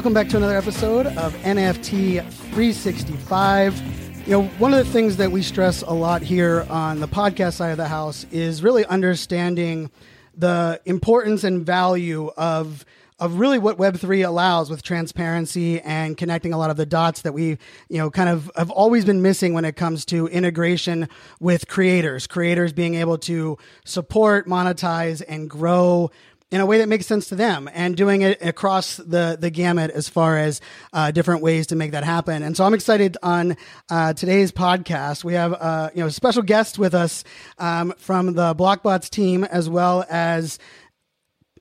Welcome back to another episode of NFT 365. You know, one of the things that we stress a lot here on the podcast side of the house is really understanding the importance and value of of really what Web3 allows with transparency and connecting a lot of the dots that we, you know, kind of have always been missing when it comes to integration with creators, creators being able to support, monetize, and grow in a way that makes sense to them and doing it across the, the gamut as far as uh, different ways to make that happen. And so I'm excited on uh, today's podcast. We have uh, you know a special guest with us um, from the Blockbots team as well as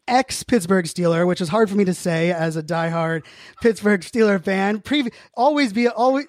ex Pittsburgh Steeler, which is hard for me to say as a diehard Pittsburgh Steeler fan. Previ- always be always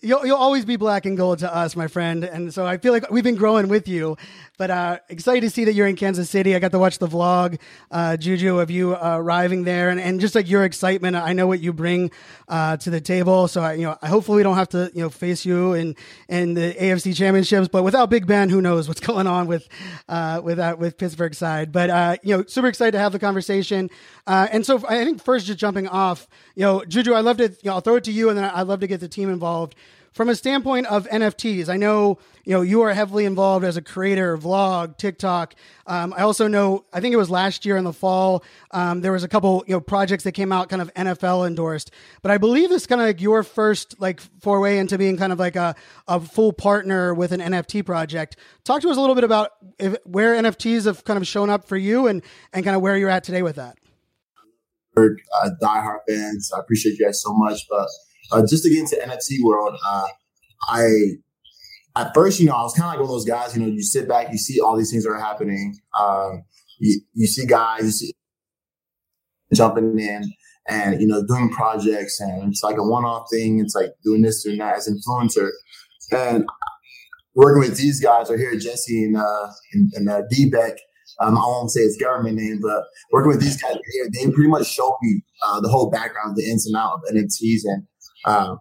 You'll, you'll always be black and gold to us, my friend. And so I feel like we've been growing with you. But uh, excited to see that you're in Kansas City. I got to watch the vlog, uh, Juju, of you uh, arriving there, and, and just like your excitement. I know what you bring uh, to the table. So I, you know, I hopefully we don't have to you know face you in in the AFC championships. But without Big Ben, who knows what's going on with uh, with that with Pittsburgh side. But uh, you know, super excited to have the conversation. and so I think first, just jumping off, you know, Juju, I love to. You know, I'll throw it to you, and then I'd love to get the team involved from a standpoint of NFTs, I know you know you are heavily involved as a creator, vlog, TikTok. Um, I also know I think it was last year in the fall um, there was a couple you know projects that came out kind of NFL endorsed, but I believe it's kind of like your first like foray into being kind of like a, a full partner with an NFT project. Talk to us a little bit about if, where NFTs have kind of shown up for you and and kind of where you're at today with that. Uh, diehard fans, I appreciate you guys so much, but uh, just to get into NFT world, uh, I at first, you know, I was kind of like one of those guys. You know, you sit back, you see all these things that are happening. Um, you, you see guys you see jumping in and you know doing projects, and it's like a one-off thing. It's like doing this, doing that as influencer, and working with these guys are here, Jesse and uh, and, and uh, D-Beck. Um, I won't say his government name, but working with these guys here, they pretty much show me uh, the whole background, the ins and outs of NFTs, and um,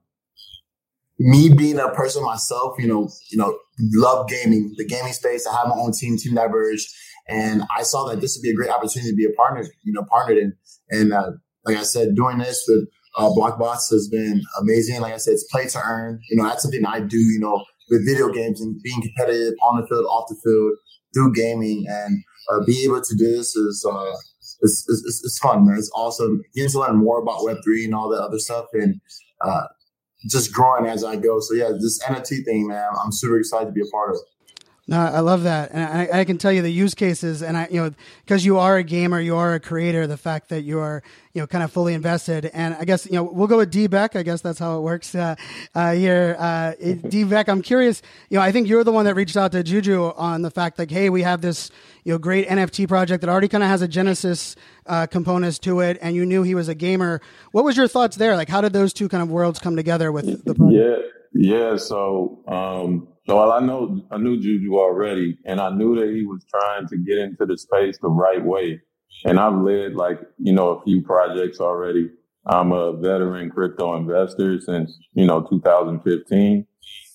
me being a person myself, you know, you know, love gaming, the gaming space. I have my own team, Team Diverge, and I saw that this would be a great opportunity to be a partner, you know, partnered in. And uh, like I said, doing this with uh, Blokkbots has been amazing. Like I said, it's play to earn. You know, that's something I do. You know, with video games and being competitive on the field, off the field, through gaming, and uh, be able to do this is. Uh, it's, it's, it's fun, man. It's awesome. Getting to learn more about Web3 and all that other stuff. And uh, just growing as I go. So yeah, this NFT thing, man, I'm super excited to be a part of. No, I love that, and I, I, can tell you the use cases, and I, you know, because you are a gamer, you are a creator. The fact that you are, you know, kind of fully invested, and I guess you know, we'll go with D Beck. I guess that's how it works uh, uh, here. Uh, D Beck, I'm curious. You know, I think you're the one that reached out to Juju on the fact like, hey, we have this, you know, great NFT project that already kind of has a Genesis uh, components to it, and you knew he was a gamer. What was your thoughts there? Like, how did those two kind of worlds come together with the project? Yeah, yeah. So. Um, well, I know I knew Juju already, and I knew that he was trying to get into the space the right way. And I've led like you know a few projects already. I'm a veteran crypto investor since you know 2015.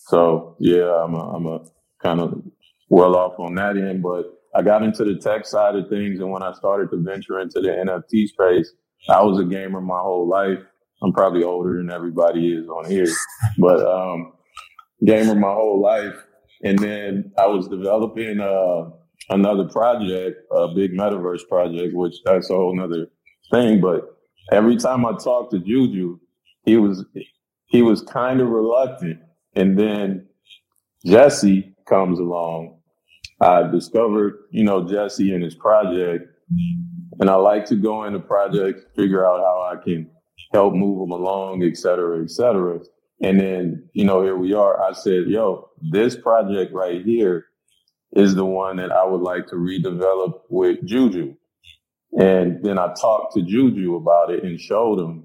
So yeah, I'm a, I'm a kind of well off on that end, but I got into the tech side of things, and when I started to venture into the NFT space, I was a gamer my whole life. I'm probably older than everybody is on here, but um, gamer my whole life. And then I was developing uh, another project, a big metaverse project, which that's a whole nother thing. But every time I talked to Juju, he was he was kind of reluctant. And then Jesse comes along. I discovered, you know, Jesse and his project. And I like to go into projects, figure out how I can help move them along, et cetera, et cetera. And then, you know, here we are. I said, yo, this project right here is the one that I would like to redevelop with Juju. And then I talked to Juju about it and showed him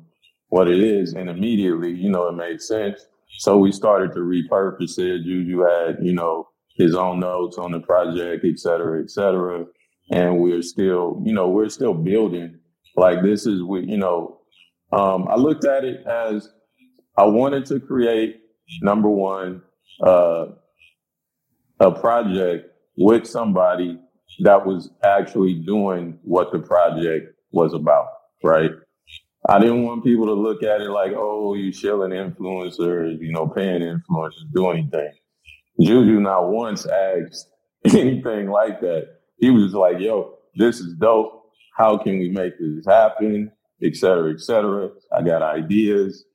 what it is. And immediately, you know, it made sense. So we started to repurpose it. Juju had, you know, his own notes on the project, et cetera, et cetera. And we're still, you know, we're still building. Like this is, we, you know, um, I looked at it as I wanted to create number one, uh, a project with somebody that was actually doing what the project was about, right? I didn't want people to look at it like, oh, you shilling influencers, you know, paying influencers, do anything. Juju not once asked anything like that. He was like, yo, this is dope. How can we make this happen? Et cetera, et cetera. I got ideas.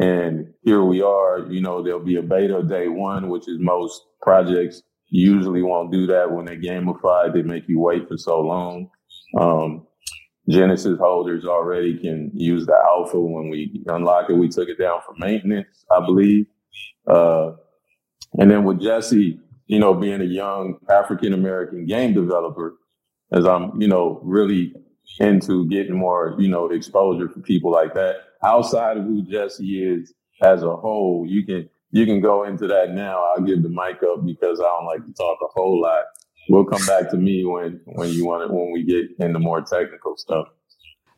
And here we are. You know, there'll be a beta day one, which is most projects usually won't do that when they gamify. They make you wait for so long. Um, Genesis holders already can use the alpha when we unlock it. We took it down for maintenance, I believe. Uh, and then with Jesse, you know, being a young African American game developer, as I'm, you know, really into getting more, you know, exposure for people like that. Outside of who Jesse is as a whole, you can you can go into that now. I'll give the mic up because I don't like to talk a whole lot. We'll come back to me when when you want it when we get into more technical stuff.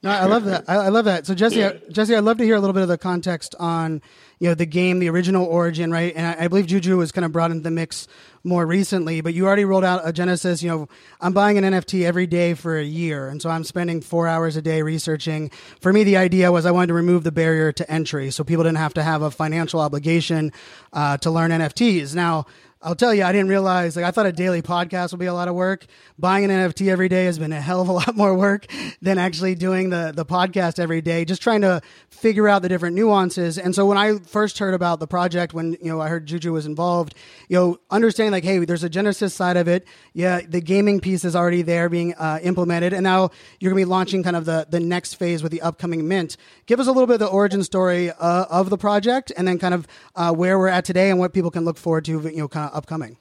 No, I love that. I, I love that. So Jesse, yeah. Jesse, I'd love to hear a little bit of the context on, you know, the game, the original origin, right? And I, I, believe Juju was kind of brought into the mix more recently, but you already rolled out a Genesis. You know, I'm buying an NFT every day for a year, and so I'm spending four hours a day researching. For me, the idea was I wanted to remove the barrier to entry, so people didn't have to have a financial obligation uh, to learn NFTs. Now I'll tell you, I didn't realize, like, I thought a daily podcast would be a lot of work. Buying an NFT every day has been a hell of a lot more work than actually doing the, the podcast every day, just trying to figure out the different nuances. And so when I first heard about the project, when, you know, I heard Juju was involved, you know, understanding like, hey, there's a Genesis side of it. Yeah, the gaming piece is already there being uh, implemented. And now you're going to be launching kind of the, the next phase with the upcoming mint. Give us a little bit of the origin story uh, of the project and then kind of uh, where we're at today and what people can look forward to, you know, kind of upcoming.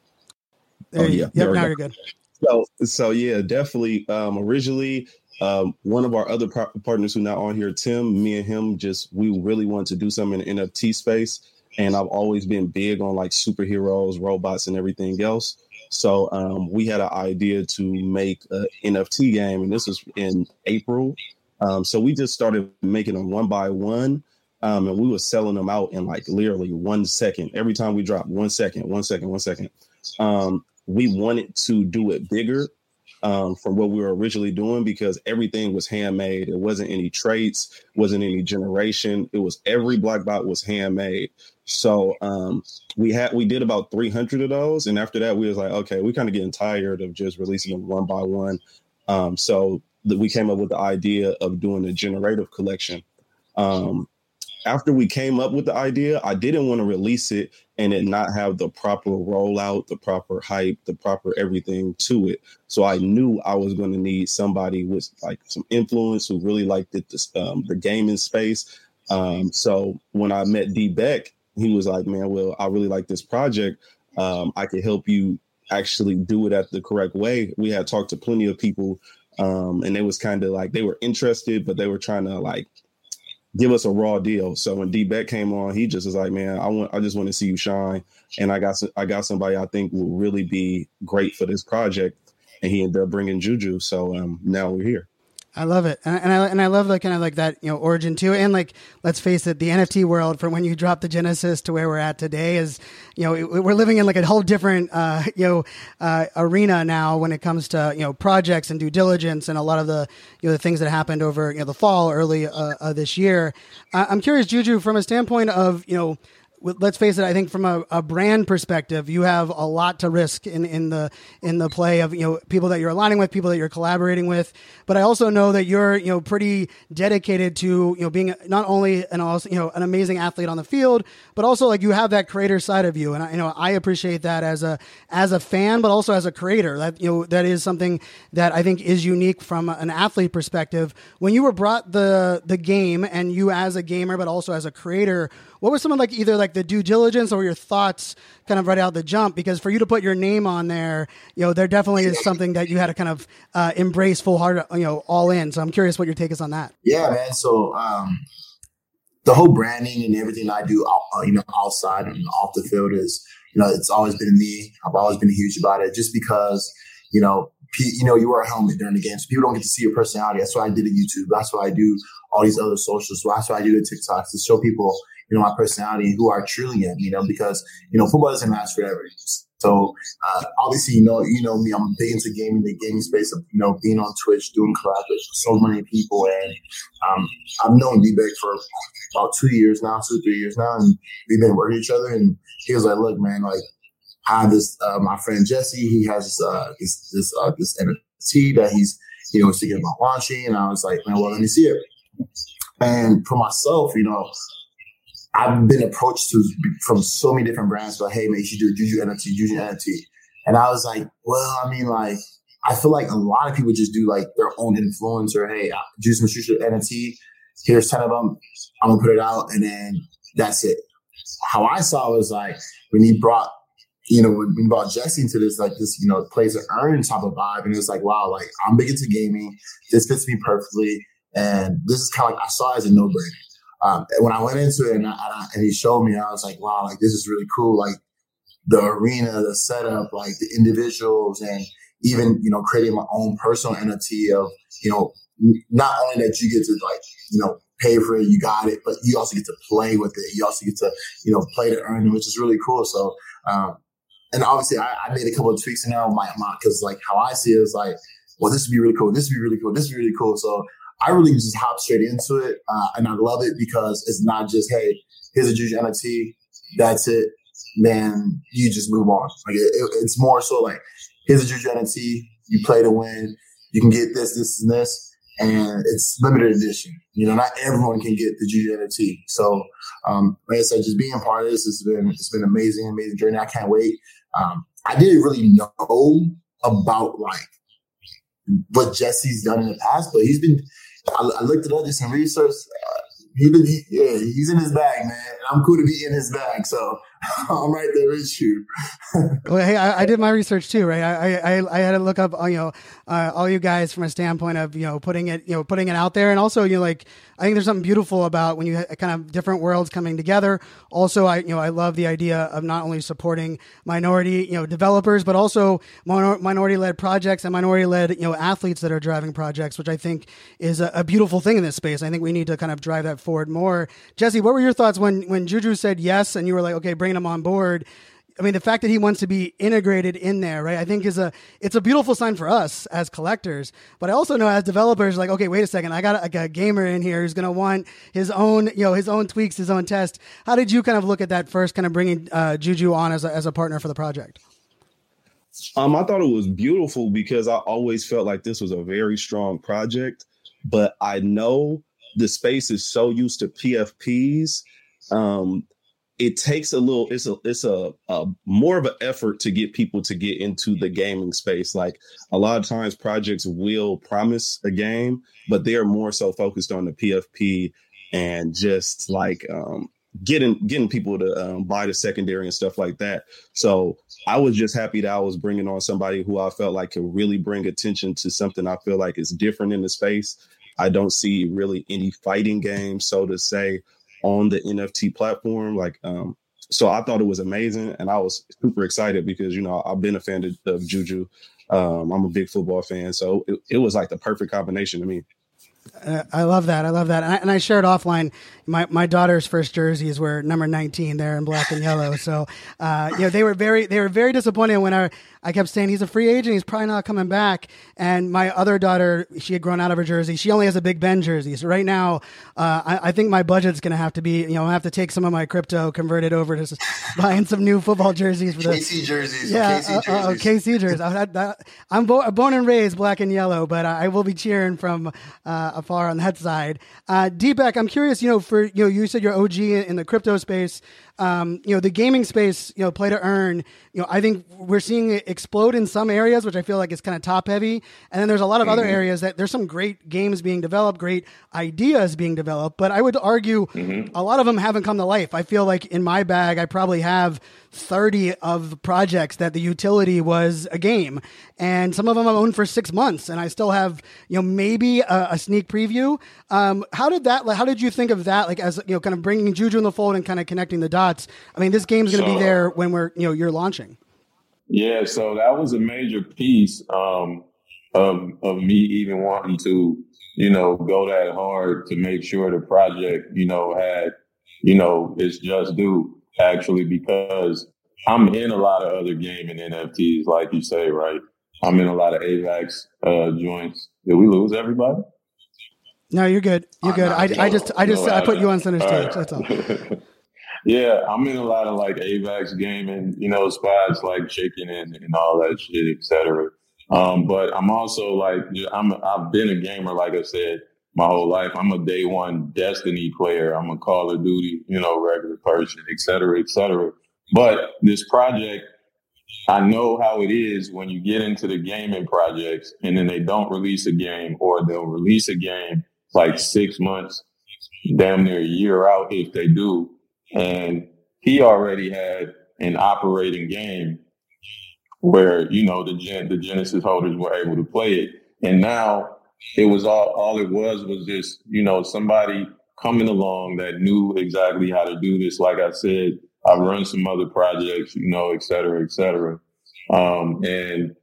There oh, yeah. You, yep, now you're good. So, so yeah, definitely. Um, originally, um, one of our other par- partners who now on here, Tim, me and him, just we really wanted to do something in the NFT space, and I've always been big on like superheroes, robots, and everything else. So um, we had an idea to make an NFT game, and this was in April. Um, so we just started making them one by one. Um, and we were selling them out in like literally one second. Every time we dropped one second, one second, one second. Um, we wanted to do it bigger um, from what we were originally doing because everything was handmade. It wasn't any traits, wasn't any generation. It was every Blokkbot was handmade. So um, we had we did about 300 of those, and after that, we was like, okay, we kind of getting tired of just releasing them one by one. Um, so that we came up with the idea of doing a generative collection. Um, after we came up with the idea, I didn't want to release it and it not have the proper rollout, the proper hype, the proper everything to it. So I knew I was going to need somebody with like some influence who really liked it, this, um, the gaming space. Um, so when I met D Beck, he was like, "Man, well, I really like this project. Um, I can help you actually do it at the correct way." We had talked to plenty of people, um, and they was kind of like they were interested, but they were trying to like give us a raw deal. So when D Beck came on, he just was like, "Man, I want, I just want to see you shine." And I got, I got somebody I think will really be great for this project. And he ended up bringing Juju. So um, now we're here. I love it, and, and I and I love like kind of like that you know origin too, and like let's face it, the NFT world from when you drop the Genesis to where we're at today is you know we're living in like a whole different uh, you know uh, arena now when it comes to you know projects and due diligence and a lot of the you know the things that happened over you know the fall early uh, this year. I'm curious, Juju, from a standpoint of you know let's face it, I think from a, a, brand perspective, you have a lot to risk in, in the in the play of you know people that you're aligning with, people that you're collaborating with. But I also know that you're you know pretty dedicated to you know being not only an also you know an amazing athlete on the field, but also like you have that creator side of you, and I, you know I appreciate that as a as a fan, but also as a creator. That you know that is something that I think is unique from an athlete perspective. When you were brought the the game, and you as a gamer, but also as a creator what was some of like either like the due diligence or your thoughts kind of right out the jump? Because for you to put your name on there, you know, there definitely is something that you had to kind of uh, embrace full heart, you know, all in. So I'm curious what your take is on that. Yeah, man. So um, the whole branding and everything I do, uh, you know, outside and off the field is, you know, it's always been me. I've always been huge about it, just because, you know, you know, you wear a helmet during the game, so People don't get to see your personality. That's why I did a YouTube. That's why I do all these other socials. That's why I do the TikToks to show people, you know, my personality who I truly am, you know, because, you know, football doesn't last forever. So uh, obviously, you know, you know me, I'm big into gaming, the gaming space of, you know, being on Twitch, doing collabs with so many people. And um, I've known D-Beck for about two years now, two, three years now. And we've been working each other. And he was like, look, man, like, I have this, uh, my friend Jesse, he has this, uh, this, this, uh, this NFT that he's, you know, thinking about launching. And I was like, man, well, let me see it. And for myself, you know, I've been approached to from so many different brands, but hey, man, you should do Juju NFT, Juju NFT. And I was like, well, I mean, like, I feel like a lot of people just do like their own influencer. Hey, Juju Smith-Schuster NFT. Here's 10 of them. I'm gonna put it out and then that's it. How I saw it was like when he brought, you know, when he brought Jesse into this, like this, you know, plays an earn type of vibe. And it was like, wow, like I'm big into gaming. This fits me perfectly. And this is kind of like I saw it as a no-brainer um, when I went into it and, I, and, he showed me, I was like, wow, like this is really cool. Like the arena, the setup, like the individuals, and even you know creating my own personal NFT of you know not only that you get to like you know pay for it, you got it, but you also get to play with it. You also get to you know play to earn it, which is really cool. So. Um, and obviously, I, I, made a couple of tweaks in there on my because like how I see it is like, well, this would be really cool. This would be really cool. This would be really cool. So I really just hop straight into it, uh, and I love it because it's not just hey, here's a Juju NFT, that's it, man. You just move on. Like it, it, it's more so like here's a Juju NFT, you play to win, you can get this, this, and this, and it's limited edition. You know, not everyone can get the Juju NFT. So, um, like I said, just being part of this has been it's been amazing, amazing journey. I can't wait. Um, I didn't really know about like what Jesse's done in the past, but he's been I, I looked it up, did some research. Uh, he been, he, yeah, he's in his bag, man. I'm cool to be in his bag, so I'm right there with you. well, hey, I, I, did my research too, right? I, I, I had to look up, uh, you know, uh, all you guys from a standpoint of, you know, putting it, you know, putting it out there, and also, you know, like I think there's something beautiful about when you kind of different worlds coming together. Also, I, you know, I love the idea of not only supporting minority, you know, developers, but also minority led projects and minority led, you know, athletes that are driving projects, which I think is a, a beautiful thing in this space. I think we need to kind of drive that forward more. Jesse, what were your thoughts when when Juju said yes, and you were like, okay, bring bringing him on board. I mean, the fact that he wants to be integrated in there, right? I think is a it's a beautiful sign for us as collectors. But I also know as developers, like, okay, wait a second, I got a, a gamer in here who's going to want his own, you know, his own tweaks, his own test. How did you kind of look at that first, kind of bringing uh, Juju on as a, as a partner for the project? Um, I thought it was beautiful because I always felt like this was a very strong project, but I know the space is so used to PFPs. Um, it takes a little it's a it's a, a, more of an effort to get people to get into the gaming space. Like a lot of times projects will promise a game but they're more so focused on the pfp and just like um, getting getting people to um, buy the secondary and stuff like that. So i was just happy that i was bringing on somebody who i felt like could really bring attention to something i feel like is different in the space. I don't see really any fighting games so to say on the NFT platform. Like, um, so I thought it was amazing, and I was super excited because you know I've been a fan of, of Juju. Um, I'm a big football fan, so it, it was like the perfect combination to me. Uh, I love that. I love that. And I, and I, shared offline. My my daughter's first jerseys were number 19 there in black and yellow. So, uh, you know, they were very they were very disappointed when I I kept saying he's a free agent. He's probably not coming back. And my other daughter, she had grown out of her jersey. She only has a Big Ben jersey. So right now, uh, I, I, think my budget's going to have to be, you know, I have to take some of my crypto, convert it over to buying some new football jerseys for the KC jerseys. Yeah, KC jerseys. Uh, uh, KC jerseys. I, am bo- born and raised black and yellow, but I will be cheering from uh, afar on that side. Uh, D-Beck, I'm curious, you know, for you know, you said you're OG in the crypto space um, you know, the gaming space, you know, play to earn, you know, I think we're seeing it explode in some areas, which I feel like is kind of top heavy. And then there's a lot of mm-hmm. other areas that there's some great games being developed, great ideas being developed. But I would argue mm-hmm. a lot of them haven't come to life. I feel like in my bag, I probably have 30 of projects that the utility was a game and some of them I've owned for six months and I still have, you know, maybe a, a sneak preview. Um, how did that, how did you think of that? Like as, you know, kind of bringing Juju in the fold and kind of connecting the dots. I mean, this game's going to so, be there when we're, you know, you're launching. Yeah. So that was a major piece, um, of, of me even wanting to, you know, go that hard to make sure the project, you know, had, you know, it's just due actually because I'm in a lot of other gaming NFTs, like you say, right? I'm in a lot of AVAX uh, joints. Did we lose everybody? No, you're good. You're good. I, I just, I just, no, I put you on center stage. Right. That's all. yeah, I'm in a lot of like AVAX gaming, you know, spots like Chikn and, and all that shit, etc. Um, but I'm also like, I'm, I've been a gamer, like I said, my whole life. I'm a day one Destiny player. I'm a Call of Duty, you know, regular person, et cetera, et cetera. But this project, I know how it is when you get into the gaming projects and then they don't release a game or they'll release a game like six months, damn near a year out if they do. And he already had an operating game where, you know, the Gen- the Genesis holders were able to play it. And now it was all all it was was just you know somebody coming along that knew exactly how to do this. Like I said, I've run some other projects, you know, et cetera, et cetera. Um, and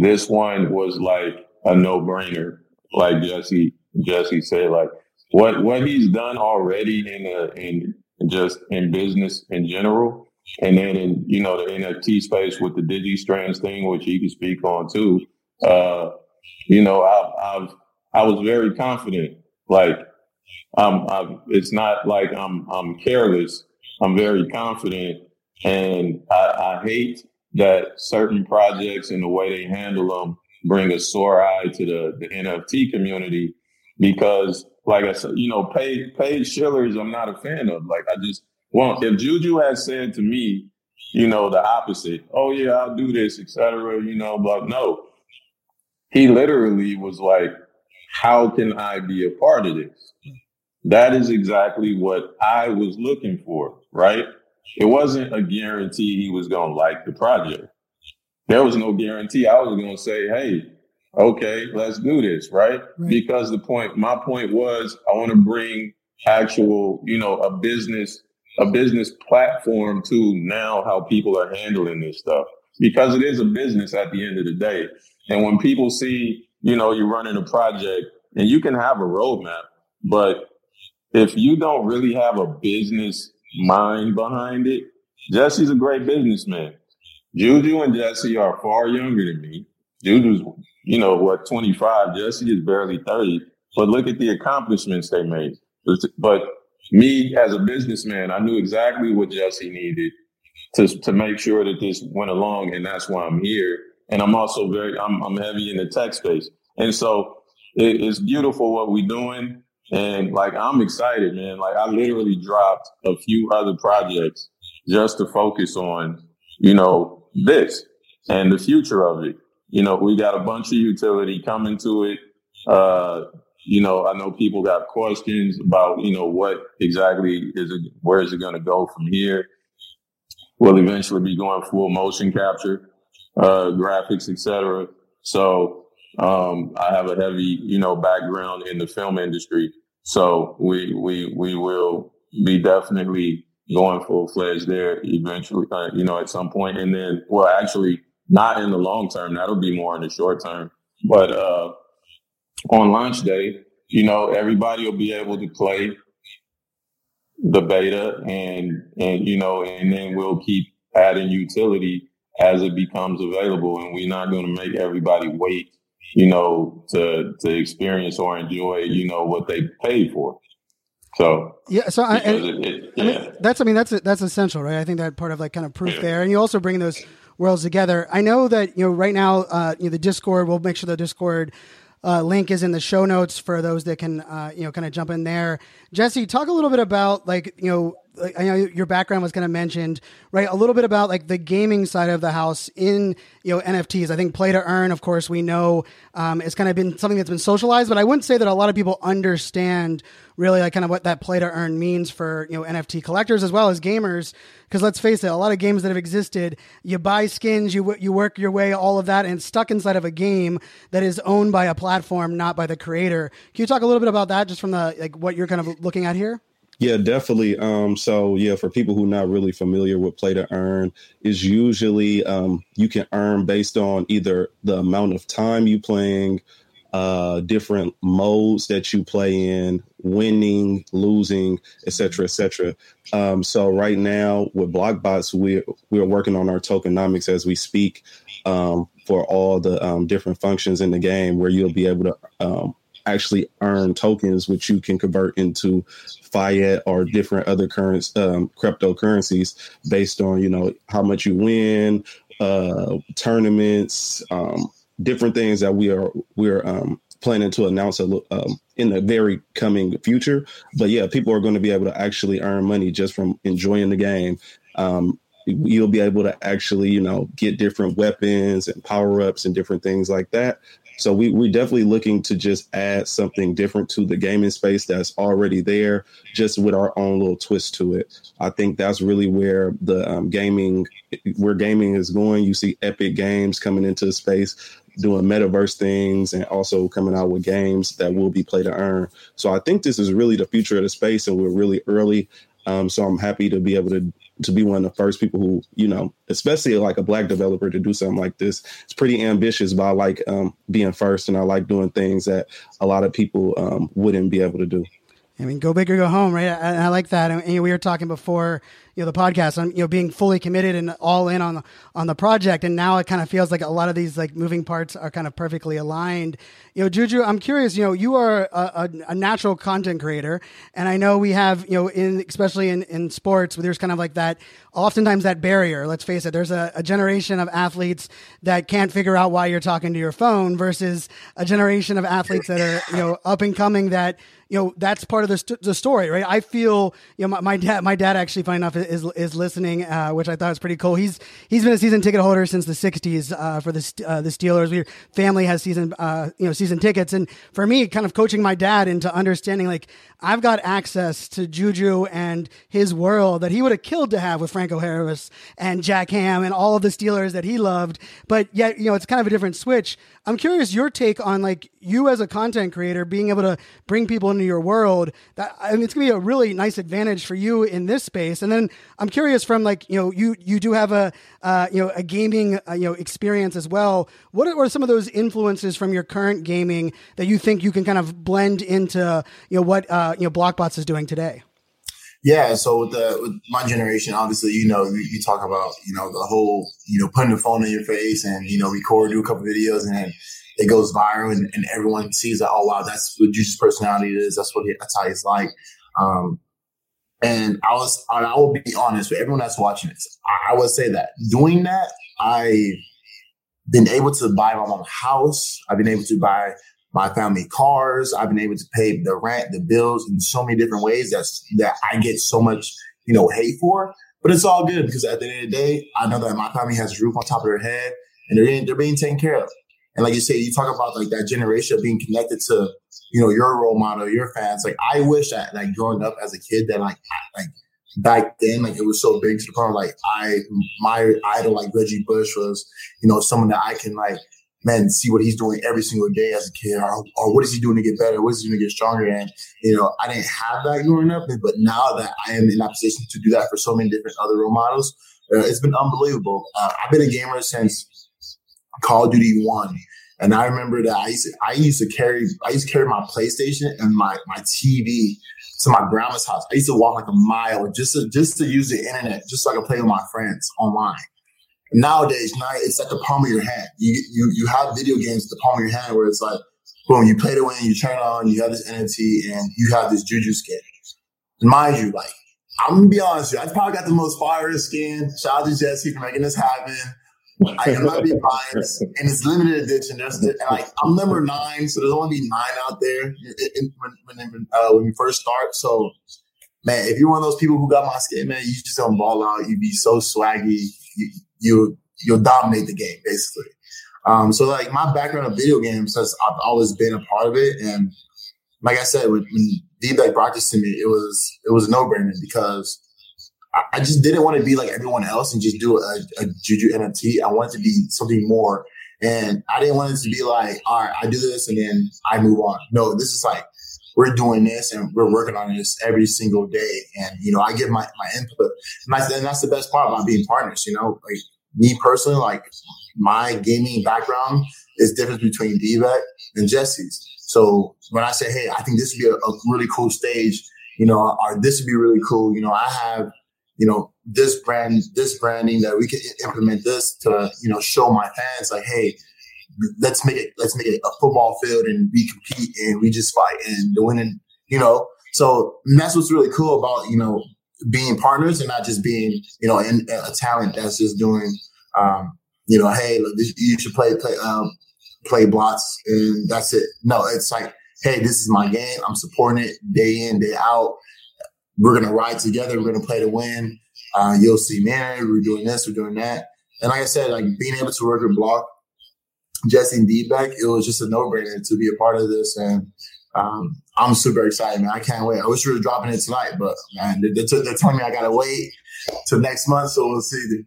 this one was like a no brainer. Like Jesse, Jesse said, like what, what he's done already in a, in just in business in general. And then in, you know, the NFT space with the DigiStrands thing, which he can speak on too. Uh, you know, I've, I've I was very confident. Like, um, I'm, it's not like I'm I'm careless. I'm very confident, and I, I hate that certain projects and the way they handle them bring a sore eye to the, the NFT community because, like I said, you know, paid paid shillers, I'm not a fan of. Like, I just well, if Juju had said to me, you know, the opposite, oh yeah, I'll do this, etc. You know, but no, he literally was like, how can I be a part of this? That is exactly what I was looking for, right? It wasn't a guarantee he was going to like the project. There was no guarantee I was going to say, hey, okay, let's do this, right? right? Because the point, my point was, I want to bring actual, you know, a business, a business platform to now how people are handling this stuff because it is a business at the end of the day. And when people see you know, you're running a project and you can have a roadmap, but if you don't really have a business mind behind it, Jesse's a great businessman. Juju and Jesse are far younger than me. Juju's, you know, what, 25. Jesse is barely 30. But look at the accomplishments they made. But me as a businessman, I knew exactly what Jesse needed to, to make sure that this went along. And that's why I'm here and I'm also very I'm I'm heavy in the tech space, and so it, it's beautiful what we're doing, and like I'm excited, man. Like I literally dropped a few other projects just to focus on, you know, this and the future of it. You know, we got a bunch of utility coming to it. Uh, you know, I know people got questions about, you know, what exactly is it, where is it going to go from here? We'll eventually be going full motion capture uh, graphics, etc. So um, I have a heavy, you know, background in the film industry. So we we we will be definitely going full fledged there eventually, uh, you know, at some point. And then, well, actually, not in the long term. That'll be more in the short term. But uh, on launch day, you know, everybody will be able to play the beta and and you know, and then we'll keep adding utility as it becomes available and we're not gonna make everybody wait, you know, to to experience or enjoy, you know, what they paid for. So yeah, so I, it, it, yeah. I mean, that's I mean that's that's essential, right? I think that part of like kind of proof yeah. there, and you also bring those worlds together. I know that you know right now, uh, you know the Discord. We'll make sure the Discord uh, link is in the show notes for those that can uh, you know kind of jump in there. Jesse, talk a little bit about like you know I know your background was kind of mentioned, right? A little bit about like the gaming side of the house in you know NFTs. I think play to earn, of course, we know um, it's kind of been something that's been socialized, but I wouldn't say that a lot of people understand really like kind of what that play to earn means for you know NFT collectors as well as gamers. Because let's face it, a lot of games that have existed, you buy skins, you you work your way, all of that, and stuck inside of a game that is owned by a platform, not by the creator. Can you talk a little bit about that, just from the like what you're kind of looking at here? Yeah, definitely. Um, so yeah, for people who are not really familiar with play to earn, is usually um, you can earn based on either the amount of time you playing, uh, different modes that you play in, winning, losing, etc., etc. Um, so right now with Blokkbots, we're we're working on our tokenomics as we speak um, for all the um, different functions in the game, where you'll be able to um, actually earn tokens, which you can convert into fiat or different other current um, cryptocurrencies based on you know how much you win, uh, tournaments, um, different things that we are we're um, planning to announce a, um, in the very coming future. But yeah, people are going to be able to actually earn money just from enjoying the game. Um, you'll be able to actually, you know, get different weapons and power ups and different things like that. So we we're definitely looking to just add something different to the gaming space that's already there, just with our own little twist to it. I think that's really where the um, gaming, where gaming is going. You see Epic Games coming into the space, doing metaverse things, and also coming out with games that will be play to earn. So I think this is really the future of the space, and we're really early. Um, so I'm happy to be able to to be one of the first people who, you know, especially like a black developer to do something like this. It's pretty ambitious, but I like um, being first and I like doing things that a lot of people um, wouldn't be able to do. I mean, go big or go home, right? I, I like that. And, and we were talking before you know the podcast. On you know being fully committed and all in on the on the project. And now it kind of feels like a lot of these like moving parts are kind of perfectly aligned. You know juju i'm curious you know you are a, a, a natural content creator. And i know we have you know in especially in in sports there's kind of like that oftentimes that barrier. Let's face it there's a, a generation of athletes that can't figure out why you're talking to your phone versus a generation of athletes that are you know up and coming that you know that's part of the, st- the story right? I feel you know my, my dad my dad actually funny enough is is listening, uh, which I thought was pretty cool. He's he's been a season ticket holder since the '60s uh, for the uh, the Steelers. We family has season uh, you know season tickets, and for me, kind of coaching my dad into understanding like I've got access to Juju and his world that he would have killed to have with Franco Harris and Jack Ham and all of the Steelers that he loved, but yet you know it's kind of a different switch. I'm curious your take on like you as a content creator being able to bring people into your world. That I mean, it's gonna be a really nice advantage for you in this space. And then I'm curious from like you know you you do have a uh, you know a gaming uh, you know experience as well. What are, some of those influences from your current gaming that you think you can kind of blend into you know what uh, you know Blokkbots is doing today? Yeah, so with the with my generation, obviously, you know, you, you, talk about you know the whole you know putting the phone in your face and you know record, do a couple videos, and it goes viral, and, and everyone sees that. Oh wow, that's what Juju's personality is. That's what he, that's how he's like. Um, and I was, I will be honest with everyone that's watching this. I, I would say that doing that, I've been able to buy my own house. I've been able to buy my family cars. I've been able to pay the rent, the bills in so many different ways that's that I get so much, you know, hate for. But it's all good because at the end of the day, I know that my family has a roof on top of their head and they're being, they're being taken care of. And like you say, you talk about like that generation of being connected to, you know, your role model, your fans. Like I wish that like growing up as a kid that like like back then, like it was so big to the point like I my idol like Reggie Bush was, you know, someone that I can like man, see what he's doing every single day as a kid, or, or what is he doing to get better? What is he doing to get stronger? And, you know, I didn't have that growing up, but now that I am in that position to do that for so many different other role models, uh, it's been unbelievable. Uh, I've been a gamer since Call of Duty 1. And I remember that I used to, I used to carry I used to carry my PlayStation and my my TV to my grandma's house. I used to walk like a mile just to just to use the internet, just so I could play with my friends online. Nowadays, now it's at the palm of your hand. You you you have video games at the palm of your hand where it's like, boom, you play the win, you turn on, you have this NFT, and you have this Juju skin. Mind you, like I'm gonna be honest with you, I probably got the most fire skin. Shout out to Jesse for making this happen. I not being biased, and it's limited edition. There's like I'm number nine, so there's only be nine out there when when, uh, when you first start. So, man, if you're one of those people who got my skin, man, you just don't ball out. You be so swaggy. You, you you'll dominate the game basically. Um, so like my background of video games has I've always been a part of it, and like I said, when, when D-Beck brought this to me, it was it was no brainer because I just didn't want to be like everyone else and just do a, a Juju NFT. I wanted to be something more. And I didn't want it to be like, all right, I do this and then I move on. No, this is like, we're doing this and we're working on this every single day. And, you know, I give my, my input. And, and that's the best part about being partners, you know, like me personally, like my gaming background is different between D-Beck and Jesse's. So when I say, hey, I think this would be a, a really cool stage, you know, or this would be really cool, you know, I have you know, this brand, this branding that we can implement this to, you know, show my fans like, hey, let's make it, let's make it a football field and we compete and we just fight and the winning, you know. So that's what's really cool about, you know, being partners and not just being, you know, in, a talent that's just doing, um, you know, hey, look, this, you should play, play, um, play blocks and that's it. No, it's like, hey, this is my game. I'm supporting it day in, day out we're gonna ride together. We're gonna play to win. Uh, you'll see, man, we're doing this, we're doing that. And like I said, like being able to work with Block, Jesse and D-Beck, it was just a no brainer to be a part of this. And um, I'm super excited, man. I can't wait. I wish we were dropping it tonight, but man, they, they're telling me I gotta wait till next month, so we'll see.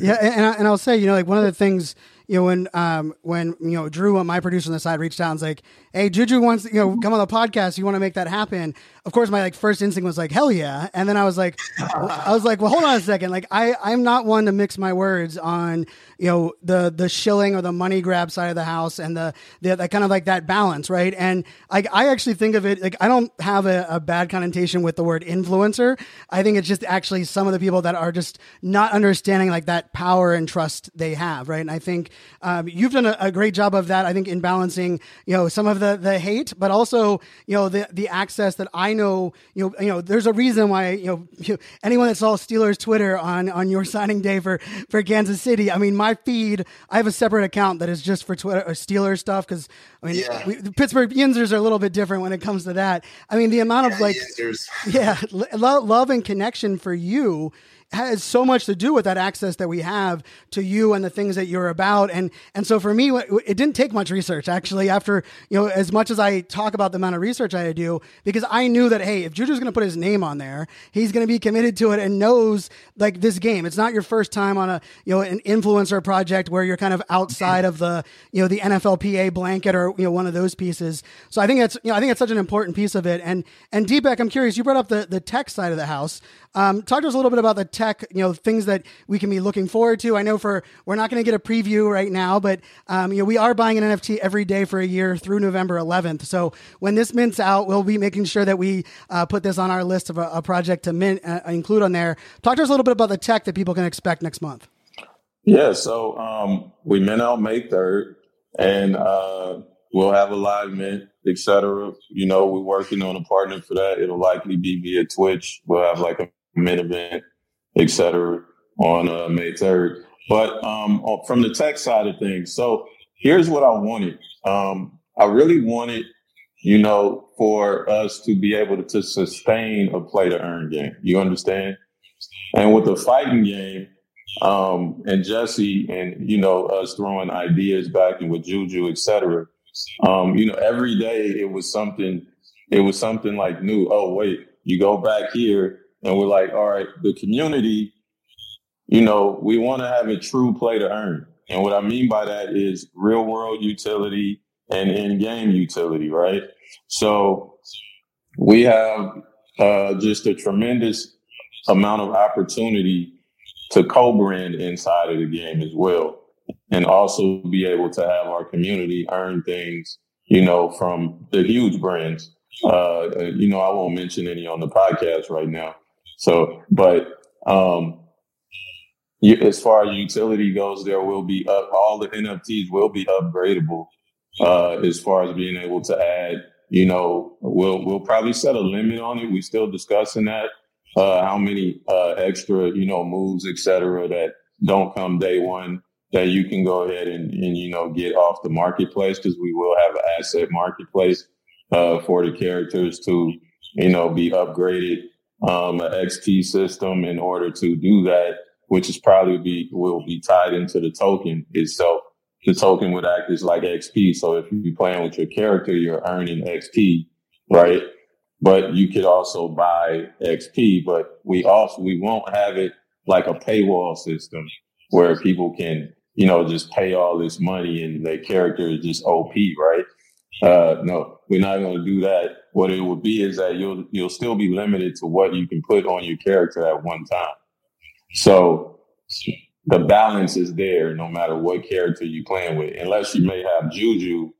Yeah, and, I, and I'll say, you know, like one of the things you know, when um when you know Drew, my producer on the side, reached out and was like, "Hey, Juju wants you know come on the podcast. You want to make that happen?" Of course, my like first instinct was like, "Hell yeah!" And then I was like, I was like, "Well, hold on a second. Like, I I'm not one to mix my words on you know the the shilling or the money grab side of the house and the the, the kind of like that balance, right? And I I actually think of it like I don't have a, a bad connotation with the word influencer. I think it's just actually some of the people that are just not understanding like that power and trust they have, right? And I think um, you've done a, a, great job of that. I think in balancing, you know, some of the the hate, but also, you know, the the access that I know, you know, you know, there's a reason why, you know, you, anyone that saw Steelers Twitter on on your signing day for for Kansas City, I mean, my feed, I have a separate account that is just for Twitter or Steelers stuff because I mean, yeah. we, Pittsburgh Yinzers are a little bit different when it comes to that. I mean, the amount of like, yeah, love and connection for you has so much to do with that access that we have to you and the things that you're about. And and so for me, it didn't take much research actually. After you know, as much as I talk about the amount of research I do, because I knew that hey, if Juju's going to put his name on there, he's going to be committed to it and knows like this game. It's not your first time on a you know an influencer project where you're kind of outside of the you know the NFLPA blanket or you know one of those pieces. So I think that's you know I think it's such an important piece of it. And and D-Beck, I'm curious. You brought up the the tech side of the house. Um, talk to us a little bit about the tech, you know, things that we can be looking forward to. I know for we're not going to get a preview right now, but um, you know, we are buying an NFT every day for a year through November 11th. So when this mints out, we'll be making sure that we uh, put this on our list of a, a project to mint uh, include on there. Talk to us a little bit about the tech that people can expect next month. Yeah, so um, we mint out May 3rd, and uh, we'll have a live mint etc. You know, we're working on a partner for that. It'll likely be via Twitch. We'll have like a mid event, et cetera, on uh, May 3rd. But um, from the tech side of things, so here's what I wanted. Um, I really wanted, you know, for us to be able to, to sustain a play to earn game. You understand? And with the fighting game, um, and Jesse and, you know, us throwing ideas back and with Juju, et cetera, um, you know, every day it was something, it was something like new. Oh, wait, you go back here and we're like, all right, the community, you know, we want to have a true play to earn. And what I mean by that is real world utility and in game utility, right? So we have uh, just a tremendous amount of opportunity to co brand inside of the game as well. and also be able to have our community earn things, you know, from the huge brands. Uh, you know, I won't mention any on the podcast right now. So, but um, you, as far as utility goes, there will be up, all the NFTs will be upgradable. Uh, as far as being able to add, you know, we'll we'll probably set a limit on it. We're still discussing that. Uh, how many uh, extra, you know, moves, et cetera, that don't come day one that you can go ahead and, and you know get off the marketplace because we will have an asset marketplace uh, for the characters to you know be upgraded um, an XP system in order to do that, which is probably be will be tied into the token itself. The token would act as like XP. So if you're playing with your character, you're earning XP, right? But you could also buy XP, but we also we won't have it like a paywall system where people can, you know, just pay all this money and their character is just OP, right? Uh, no, we're not going to do that. What it would be is that you'll you'll still be limited to what you can put on your character at one time. So the balance is there no matter what character you're playing with, unless you may have Juju,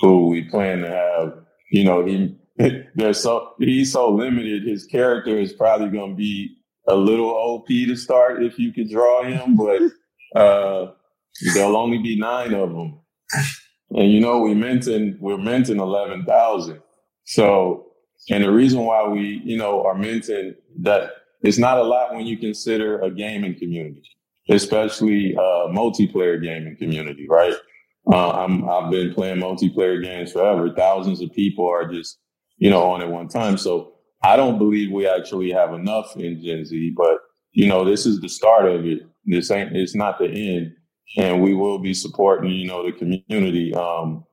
who we plan to have. You know, he there's so he's so limited. His character is probably going to be a little OP to start if you could draw him, but uh, there'll only be nine of them. And you know, we minting we're minting eleven thousand. So, and the reason why we you know are minting that it's not a lot when you consider a gaming community, especially a multiplayer gaming community, right? Uh, I'm I've been playing multiplayer games forever. Thousands of people are just you know on at one time. So I don't believe we actually have enough in Gen Z, but you know, this is the start of it. This ain't it's not the end. And we will be supporting, you know, the community um,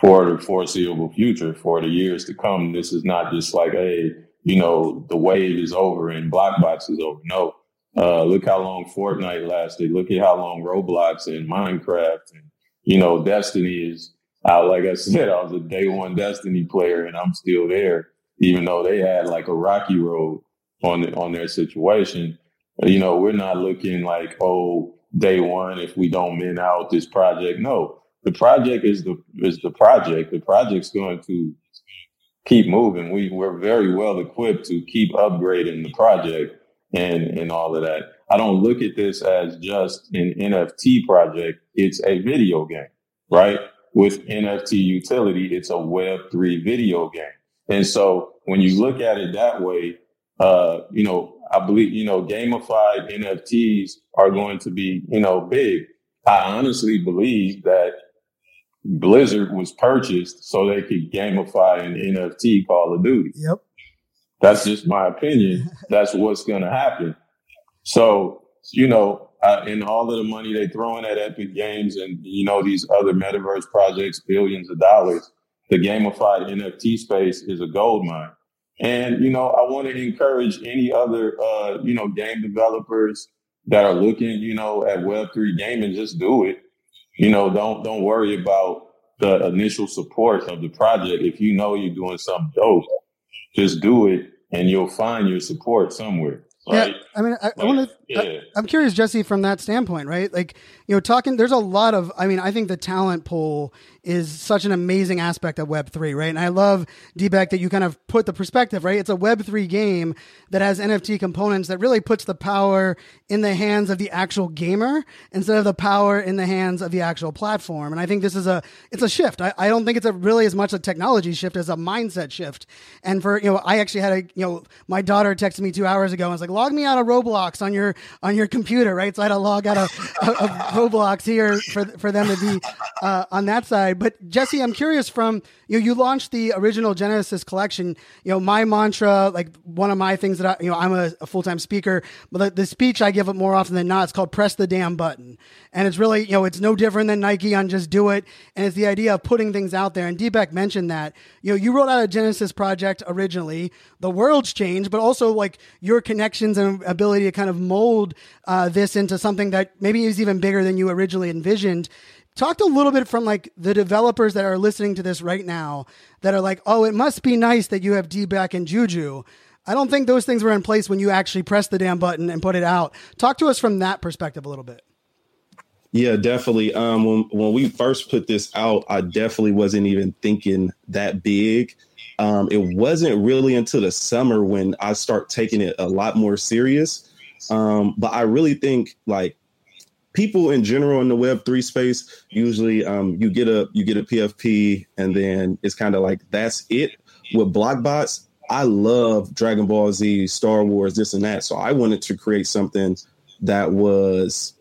for the foreseeable future, for the years to come. This is not just like, hey, you know, the wave is over and Blokkbots is over. No. Uh, look how long Fortnite lasted. Look at how long Roblox and Minecraft and, you know, Destiny is. Uh, like I said, I was a day one Destiny player and I'm still there even though they had like a rocky road on the, on their situation. You know, we're not looking like, oh, day one, if we don't min out this project. No, the project is the is the project. The project's going to keep moving. We we're very well equipped to keep upgrading the project and and all of that. I don't look at this as just an NFT project. It's a video game, right? With NFT utility, it's a Web three video game. And so when you look at it that way, uh, you know, I believe, you know, gamified NFTs are going to be, you know, big. I honestly believe that Blizzard was purchased so they could gamify an NFT Call of Duty. Yep. That's just my opinion. That's what's going to happen. So, you know, uh, and all of the money they throw in at Epic Games and, you know, these other metaverse projects, billions of dollars, the gamified NFT space is a gold mine. And, you know, I want to encourage any other, uh, you know, game developers that are looking, you know, at Web3 gaming, just do it. You know, don't, don't worry about the initial support of the project. If you know you're doing something dope, just do it and you'll find your support somewhere. Right? Yeah, I mean, I, I want to. Yeah. I'm curious, Jesse, from that standpoint, right? Like, you know, talking. There's a lot of. I mean, I think the talent pool is such an amazing aspect of Web three, right? And I love D-Beck that you kind of put the perspective, right? It's a Web three game that has NFT components that really puts the power in the hands of the actual gamer instead of the power in the hands of the actual platform. And I think this is a it's a shift. I, I don't think it's a really as much a technology shift as a mindset shift. And for you know, I actually had a you know, my daughter texted me two hours ago and was like, log me out of Roblox on your on your computer, right? So I had to log out of, of Roblox here for for them to be uh, on that side. But Jesse, I'm curious from you. Know, you launched the original Genesis collection. You know, my mantra, like one of my things that I, you know, I'm a, a full time speaker, but the, the, speech I give it more often than not. It's called "Press the Damn Button," and it's really, you know, it's no different than Nike on "Just Do It," and it's the idea of putting things out there. And D-Beck mentioned that. You know, you wrote out a Genesis project originally. The world's changed, but also like your connections and ability to kind of mold uh, this into something that maybe is even bigger than you originally envisioned talked a little bit from like the developers that are listening to this right now that are like, oh, it must be nice that you have D-Beck and Juju. I don't think those things were in place when you actually pressed the damn button and put it out. Talk to us from that perspective a little bit. Yeah, definitely. Um, when when we first put this out, I definitely wasn't even thinking that big. Um, it wasn't really until the summer when I start taking it a lot more serious. Um, but I really think like people in general in the Web three space, usually um, you get a you get a PFP and then it's kind of like that's it. With Blokkbots, I love Dragon Ball Z, Star Wars, this and that. So I wanted to create something that was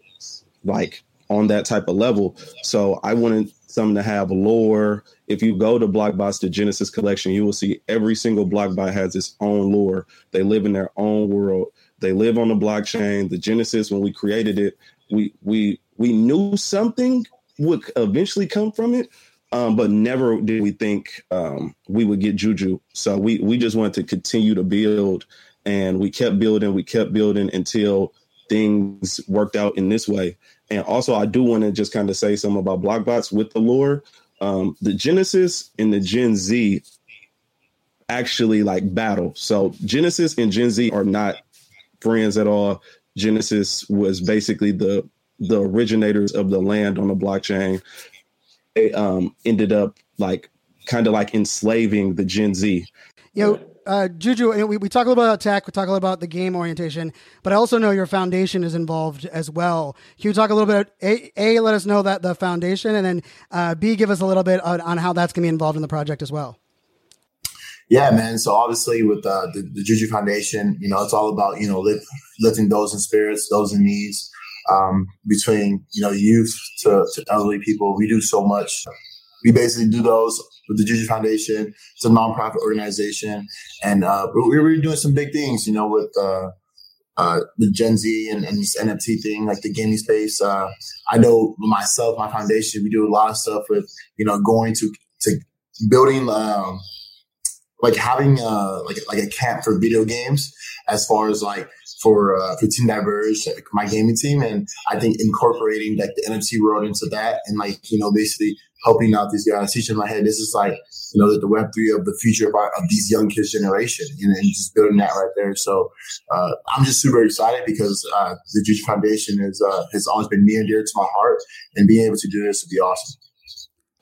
like on that type of level. So I wanted something to have lore. If you go to Blokkbots, the Genesis collection, you will see every single Blokkbot has its own lore. They live in their own world. They live on the blockchain. The Genesis, when we created it, we we we knew something would eventually come from it, um, but never did we think um, we would get Juju. So we we just wanted to continue to build, and we kept building, we kept building until things worked out in this way. And also, I do want to just kind of say something about Blokkbots with the lore. Um, the Genesis and the Gen Z actually like battle. So Genesis and Gen Z are not friends at all. Genesis was basically the the originators of the land on the blockchain. They um, ended up like kind of like enslaving the Gen Z. You know, uh, Juju, we, we talk a little about tech, we talk a little about the game orientation, but I also know your foundation is involved as well. Can you talk a little bit, A, a let us know that the foundation, and then uh, B, give us a little bit on, on how that's going to be involved in the project as well? Yeah, man. So obviously with uh, the, the Juju Foundation, you know, it's all about, you know, lift, lifting those in spirits, those in needs, um, between, you know, youth to, to elderly people. We do so much. We basically do those with the Juju Foundation. It's a nonprofit organization. And uh, we're, we're doing some big things, you know, with uh, uh, the Gen Z and, and, this NFT thing, like the gaming space. Uh, I know myself, my foundation, we do a lot of stuff with, you know, going to, to building um, – like having uh like like a camp for video games as far as like for uh, for Team Diverge, like my gaming team, and I think incorporating like the NFT world into that, and like you know basically helping out these guys, teaching my head this is like you know the Web three of the future of, our, of these young kids generation, know, and just building that right there. So uh, I'm just super excited because uh, the Juju Foundation is uh, has always been near and dear to my heart, and being able to do this would be awesome.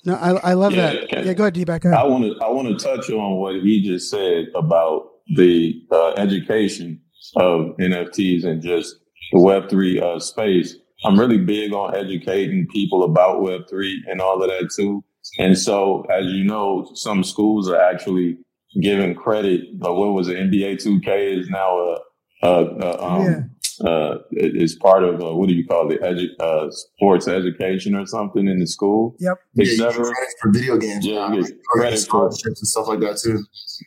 No, I, I love yeah, that. Yeah, go ahead, D-Beck. I want to I want to touch on what he just said about the uh, education of NFTs and just the Web three uh, space. I'm really big on educating people about Web three and all of that too. And so, as you know, some schools are actually giving credit. But what was it? NBA 2K is now a, a, a um, yeah uh, is part of uh, what do you call it, edu- uh, sports education or something in the school. Yep. Yeah, for video games. Yeah, uh, credit scholarships and stuff like that too.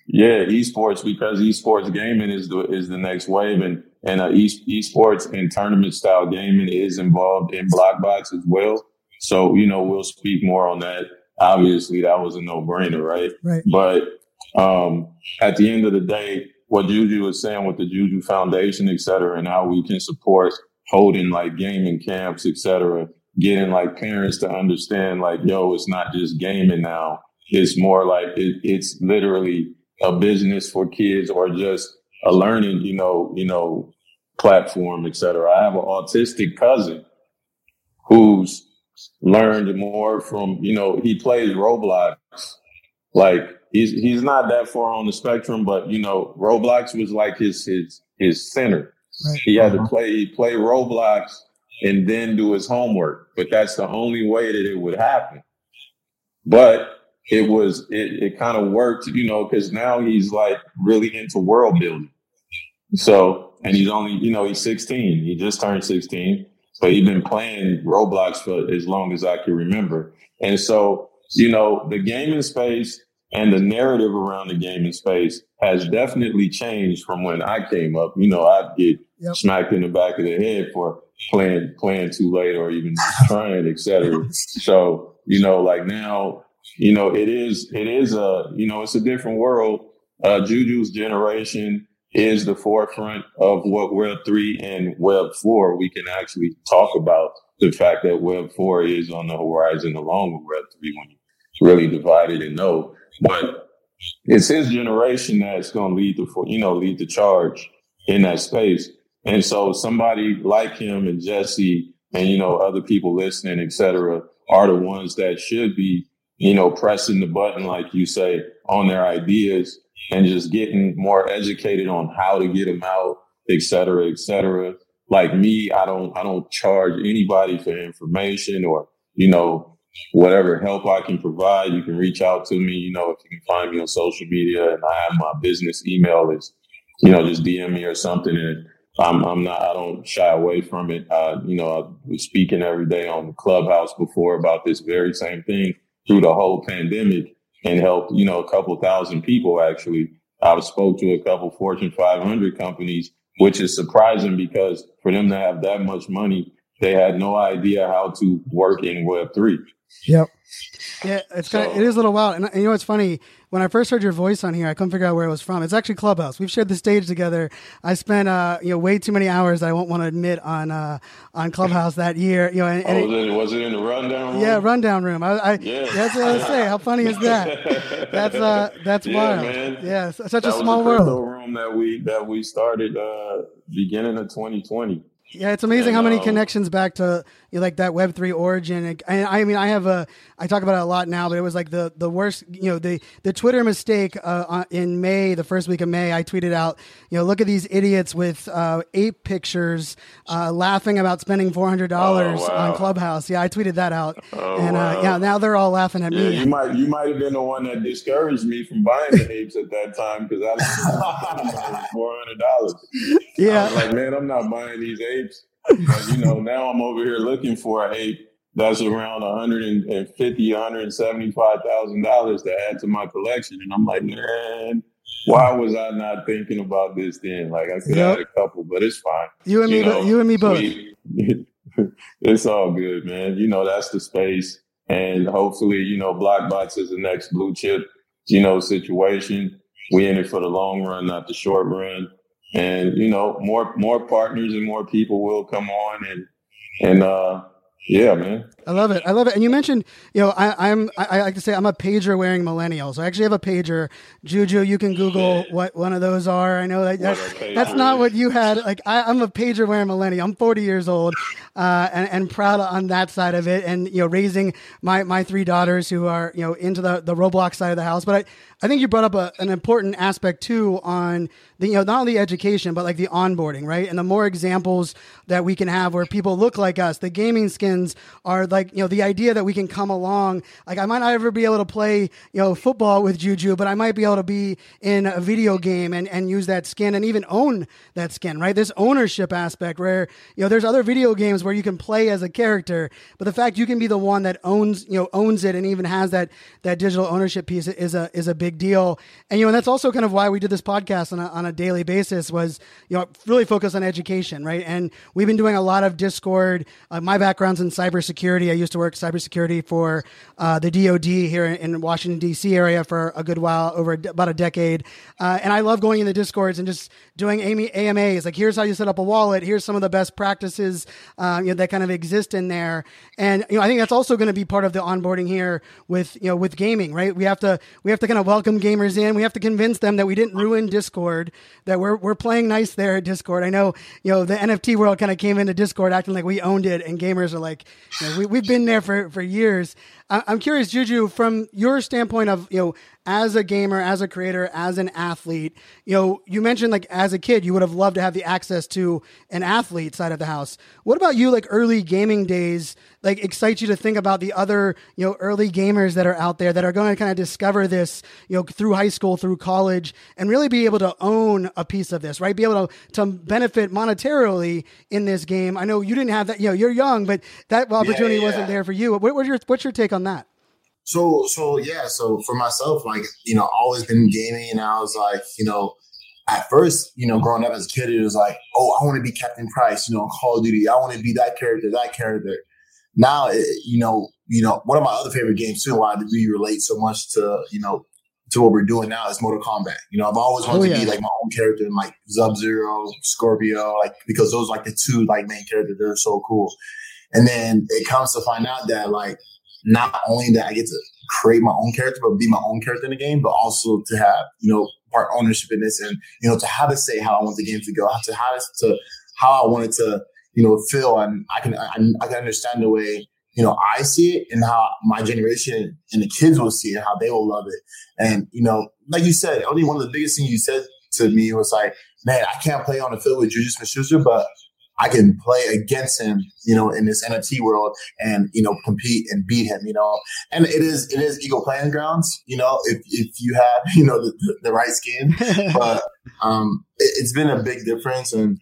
Yeah, esports because esports gaming is the is the next wave, and and uh, e- esports and tournament style gaming is involved in Blokkbots as well. So you know we'll speak more on that. Obviously, that was a no brainer, right? Right. But um, at the end of the day, what Juju was saying with the Juju Foundation, et cetera, and how we can support holding like gaming camps, et cetera, getting like parents to understand like, yo, it's not just gaming now. It's more like it, it's literally a business for kids or just a learning, you know, you know, platform, et cetera. I have an autistic cousin who's learned more from, you know, he plays Roblox like he's he's not that far on the spectrum, but you know, Roblox was like his his his center. Right. He had uh-huh. to play play Roblox and then do his homework, but that's the only way that it would happen. But it was it, it kind of worked, you know, because now he's like really into world building. So, and he's only, you know, he's 16. He just turned 16, but he's been playing Roblox for as long as I can remember. And so, you know, the gaming space and the narrative around the gaming space has definitely changed from when I came up. You know, I'd get yep. smacked in the back of the head for playing playing too late or even trying, etc. So, you know, like now, you know, it is it is a you know, it's a different world. Uh, Juju's generation is the forefront of what Web three and Web four. We can actually talk about the fact that Web four is on the horizon along with Web three when you really divided and no. but it's his generation that's going to lead the, you know, lead the charge in that space. And so somebody like him and Jesse and you know other people listening, etc., are the ones that should be you know pressing the button, like you say, on their ideas and just getting more educated on how to get them out, et cetera, et cetera. Like me, I don't I don't charge anybody for information or you know whatever help I can provide. You can reach out to me. You know if you can find me on social media, and I have my business email is you know just DM me or something and I'm, I'm not, I don't shy away from it. Uh, you know, I was speaking every day on the clubhouse before about this very same thing through the whole pandemic and helped, you know, a couple thousand people actually. I've spoke to a couple Fortune 500 companies, which is surprising because for them to have that much money, they had no idea how to work in Web3. Yep. Yeah, it's so, kind of, it is a little wild. And, and, you know what's funny? When I first heard your voice on here, I couldn't figure out where it was from. It's actually Clubhouse. We've shared the stage together. I spent uh, you know way too many hours I won't want to admit on uh, on Clubhouse that year. You know, and, and oh, it, was it in the rundown room? Yeah, rundown room. I, I yeah. that's what I say. How funny is that? That's uh, that's yeah, wild. Man. Yeah, such that a small world. room that we that we started uh, beginning of 2020. Yeah, it's amazing how many connections back to you know, like that Web three origin. And I mean, I have a I talk about it a lot now, but it was like the the worst. You know, the the Twitter mistake uh, in May, the first week of May, I tweeted out, you know, look at these idiots with uh, ape pictures uh, laughing about spending four hundred dollars oh, wow. on Clubhouse. Yeah, I tweeted that out, oh, and uh, wow. yeah, now they're all laughing at yeah, me. You might you might have been the one that discouraged me from buying the apes at that time because I was four hundred dollars. Yeah, I was like, man, I'm not buying these apes. But, you know, now I'm over here looking for a ape that's around 150, 175 thousand dollars to add to my collection, and I'm like, man, why was I not thinking about this then? Like I could yep. add a couple, but it's fine. You and you me, know, you and me both. It's all good, man. You know, that's the space, and hopefully, you know, Blokkbots is the next blue chip, you know, situation. We in it for the long run, not the short run and you know more more partners and more people will come on and and uh yeah, man. I love it. I love it. And you mentioned, you know, I, I'm, I, I, like to say I'm a pager wearing millennial. So I actually have a pager. Juju, you can Google what one of those are. I know that that's, that's not what you had. Like I, am a pager wearing millennial. I'm 40 years old, uh, and, and proud on that side of it. And, you know, raising my, my three daughters who are, you know, into the, the Roblox side of the house. But I, I think you brought up a, an important aspect too on the, you know, not only education, but like the onboarding, right? And the more examples that we can have where people look like us, the gaming skins are like, you know, the idea that we can come along. Like I might not ever be able to play, you know, football with Juju, but I might be able to be in a video game and, and use that skin and even own that skin, right? This ownership aspect where, you know, there's other video games where you can play as a character, but the fact you can be the one that owns, you know, owns it and even has that, that digital ownership piece is a, is a big deal. And, you know, that's also kind of why we did this podcast on a, on a daily basis was, you know, really focus on education, right? And we've been doing a lot of Discord. Uh, my background's in cybersecurity. I used to work cybersecurity for uh, the DoD here in Washington, D.C. area for a good while, over about a decade. Uh, and I love going in the Discords and just doing AMAs. Like, here's how you set up a wallet. Here's some of the best practices um, you know, that kind of exist in there. And, you know, I think that's also going to be part of the onboarding here with, you know, with gaming, right? We have to, we have to kind of welcome gamers in. We have to convince them that we didn't ruin Discord, that we're, we're playing nice there at Discord. I know, you know, the NFT world kind of came into Discord acting like we owned it and gamers are like, you know, we, we've been there for, for years. I'm curious, Juju, from your standpoint of, you know, as a gamer, as a creator, as an athlete, you know, you mentioned like as a kid, you would have loved to have the access to an athlete side of the house. What about you, like early gaming days, like excites you to think about the other, you know, early gamers that are out there that are going to kind of discover this, you know, through high school, through college, and really be able to own a piece of this, right? Be able to, to benefit monetarily in this game. I know you didn't have that, you know, you're young, but that opportunity yeah, yeah. wasn't there for you. What, what's your, what's your take on that? So so yeah, so for myself, like, you know, always been gaming and I was like, you know, at first, you know, growing up as a kid, it was like, oh, I want to be Captain Price, you know, Call of Duty. I want to be that character, that character. Now, it, you know, you know, one of my other favorite games too, why do we relate so much to, you know, to what we're doing now is Mortal Kombat. You know, I've always wanted oh, yeah. to be like my own character, like Sub Zero, Scorpio, like because those are like the two like main characters. They're so cool. And then it comes to find out that like not only that I get to create my own character, but be my own character in the game, but also to have, you know, part ownership in this and, you know, to how to say how I want the game to go, how to how to how I wanted to, you know, feel and I can I, I can understand the way you know I see it and how my generation and the kids will see it, how they will love it. And you know, like you said, only one of the biggest things you said to me was like, "Man, I can't play on the field with Juju Smith-Schuster, but I can play against him, you know, in this NFT world and, you know, compete and beat him, you know. And it is, it is equal playing grounds, you know, if, if you have, you know, the, the, the right skin. but um, it, it's been a big difference. And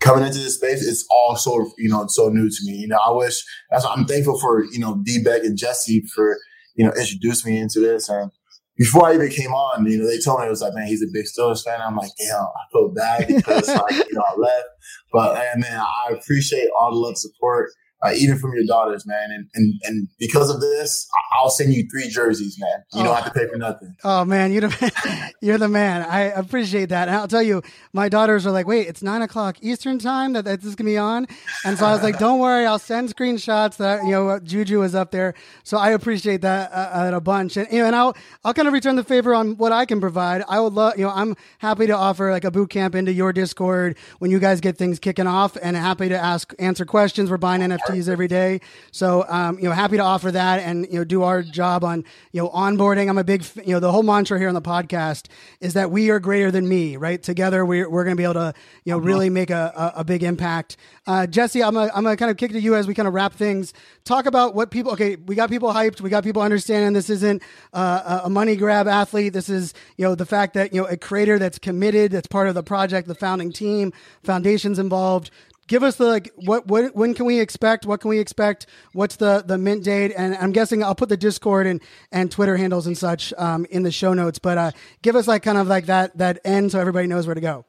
coming into this space, it's all so, you know, so new to me. You know, I wish, that's I'm thankful for, you know, D-Beck and Jesse for, you know, introducing me into this. And before I even came on, you know, they told me it was like, man, he's a big Steelers fan. I'm like, damn, I feel bad because like, you know, I left. But man, I appreciate all the love support uh, even from your daughters, man. And, and and because of this, I'll send you three jerseys, man. You oh. don't have to pay for nothing. Oh man, you're the, you're the man. I appreciate that. And I'll tell you, my daughters are like, wait, it's nine o'clock Eastern time that, that this is gonna be on, and so I was like, don't worry, I'll send screenshots that you know Juju is up there. So I appreciate that uh, a bunch, and you know, and I'll I'll kind of return the favor on what I can provide. I would love, you know, I'm happy to offer like a boot camp into your Discord when you guys get things kicking off, and happy to ask answer questions. We're buying NFTs NFTs every day. So, um, you know, happy to offer that and, you know, do our job on, you know, onboarding. I'm a big, you know, the whole mantra here on the podcast is that we are greater than me, right? Together, we're, we're going to be able to, you know, uh-huh. really make a, a, a big impact. Uh, Jesse, I'm going to kind of kick it to you as we kind of wrap things. Talk about what people, okay, we got people hyped. We got people understanding this isn't uh, a money grab athlete. This is, you know, the fact that, you know, a creator that's committed, that's part of the project, the founding team, foundations involved give us the like what what when can we expect? What can we expect? What's the the mint date? And i'm guessing i'll put the discord and and twitter handles and such um, in the show notes but uh give us like kind of like that that end so everybody knows where to go.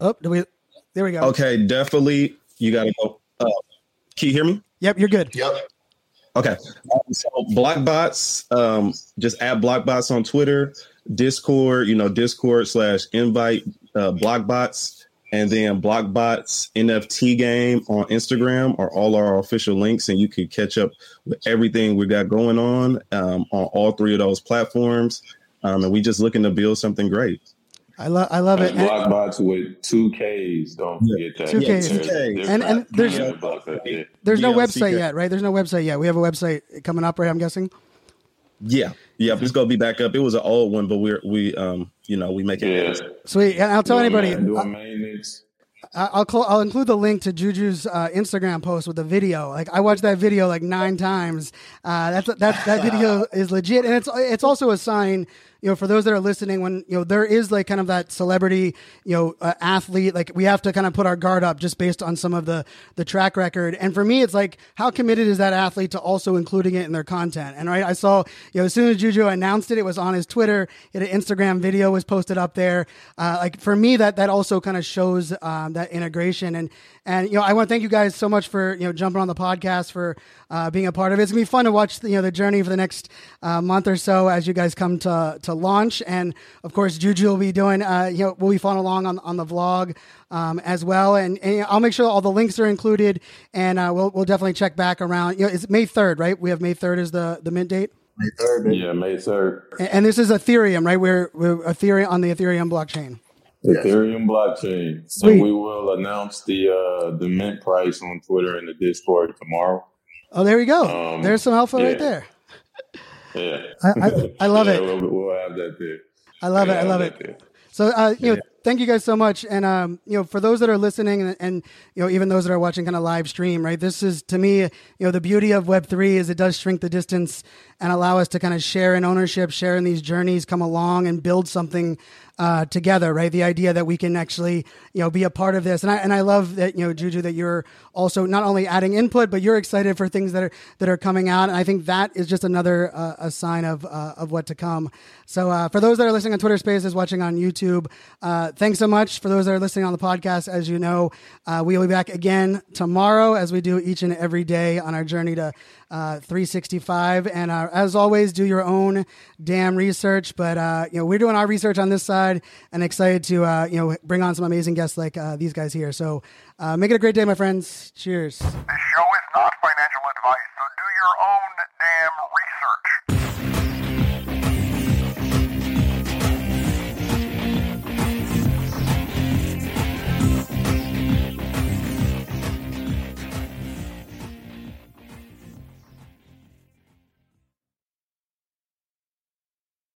Oh do we there we go. Okay definitely you gotta go uh, can you hear me? Yep you're good. Yep. Okay um, so Blokkbots um just add Blokkbots on twitter discord you know discord slash invite uh Blokkbots and then Blokkbot's NFT game on Instagram are all our official links, and you can catch up with everything we got going on um, on all three of those platforms. Um, and we just looking to build something great. I love I love it. Blokkbots with two Ks. Don't forget that. Two Ks. Yeah, Ks. And and there's there's no website yet, right? There's no website yet. We have a website coming up, right? I'm guessing. Yeah, yeah, it's gonna be back up. It was an old one, but we're we um you know we make it. Yeah. Sweet, and I'll tell anybody. I'll cl- I'll include the link to Juju's uh, Instagram post with the video. Like I watched that video like nine times. Uh, that's that that video is legit, and it's it's also a sign you know, for those that are listening, when you know there is like kind of that celebrity, you know, uh, athlete, like we have to kind of put our guard up just based on some of the the track record. And for me, it's like how committed is that athlete to also including it in their content? And right, I saw you know as soon as Juju announced it, it was on his Twitter, an Instagram video was posted up there. Uh, like for me, that that also kind of shows um, that integration. And and you know, I want to thank you guys so much for you know jumping on the podcast for uh, being a part of it. It's gonna be fun to watch the, you know the journey for the next uh, month or so as you guys come to to launch. And of course, Juju will be doing, uh, you know, we'll be following along on, on the vlog um, as well. And, and, I'll make sure all the links are included, and uh, we'll we'll definitely check back around. You know, it's May third, right? We have May third as the the mint date. May third. Yeah, May third. And, and, this is Ethereum, right? We're, we're Ethereum on the Ethereum blockchain. Ethereum blockchain. Sweet. And we will announce the uh, the mint price on Twitter and the Discord tomorrow. Oh, there we go. Um, There's some alpha yeah. right there. Yeah, I, I, I love yeah, it. We'll, we'll, have that there. I love it. I love it. There. So, uh, you know, thank you guys so much. And, um, you know, for those that are listening and, and, you know, even those that are watching kind of live stream, right? This is to me, you know, the beauty of Web3 is it does shrink the distance and allow us to kind of share in ownership, share in these journeys, come along and build something uh, together, right? The idea that we can actually, you know, be a part of this, and I and I love that you know, Juju, that you're also not only adding input, but you're excited for things that are that are coming out, and I think that is just another uh, a sign of uh, of what to come. So uh, for those that are listening on Twitter Spaces, watching on YouTube, uh, thanks so much. For those that are listening on the podcast, as you know, uh, we will be back again tomorrow, as we do each and every day on our journey to uh, 365. And uh, as always, do your own damn research. But uh, you know, we're doing our research on this side, and excited to uh, you know bring on some amazing guests like uh, these guys here. So make it a great day, my friends. Cheers.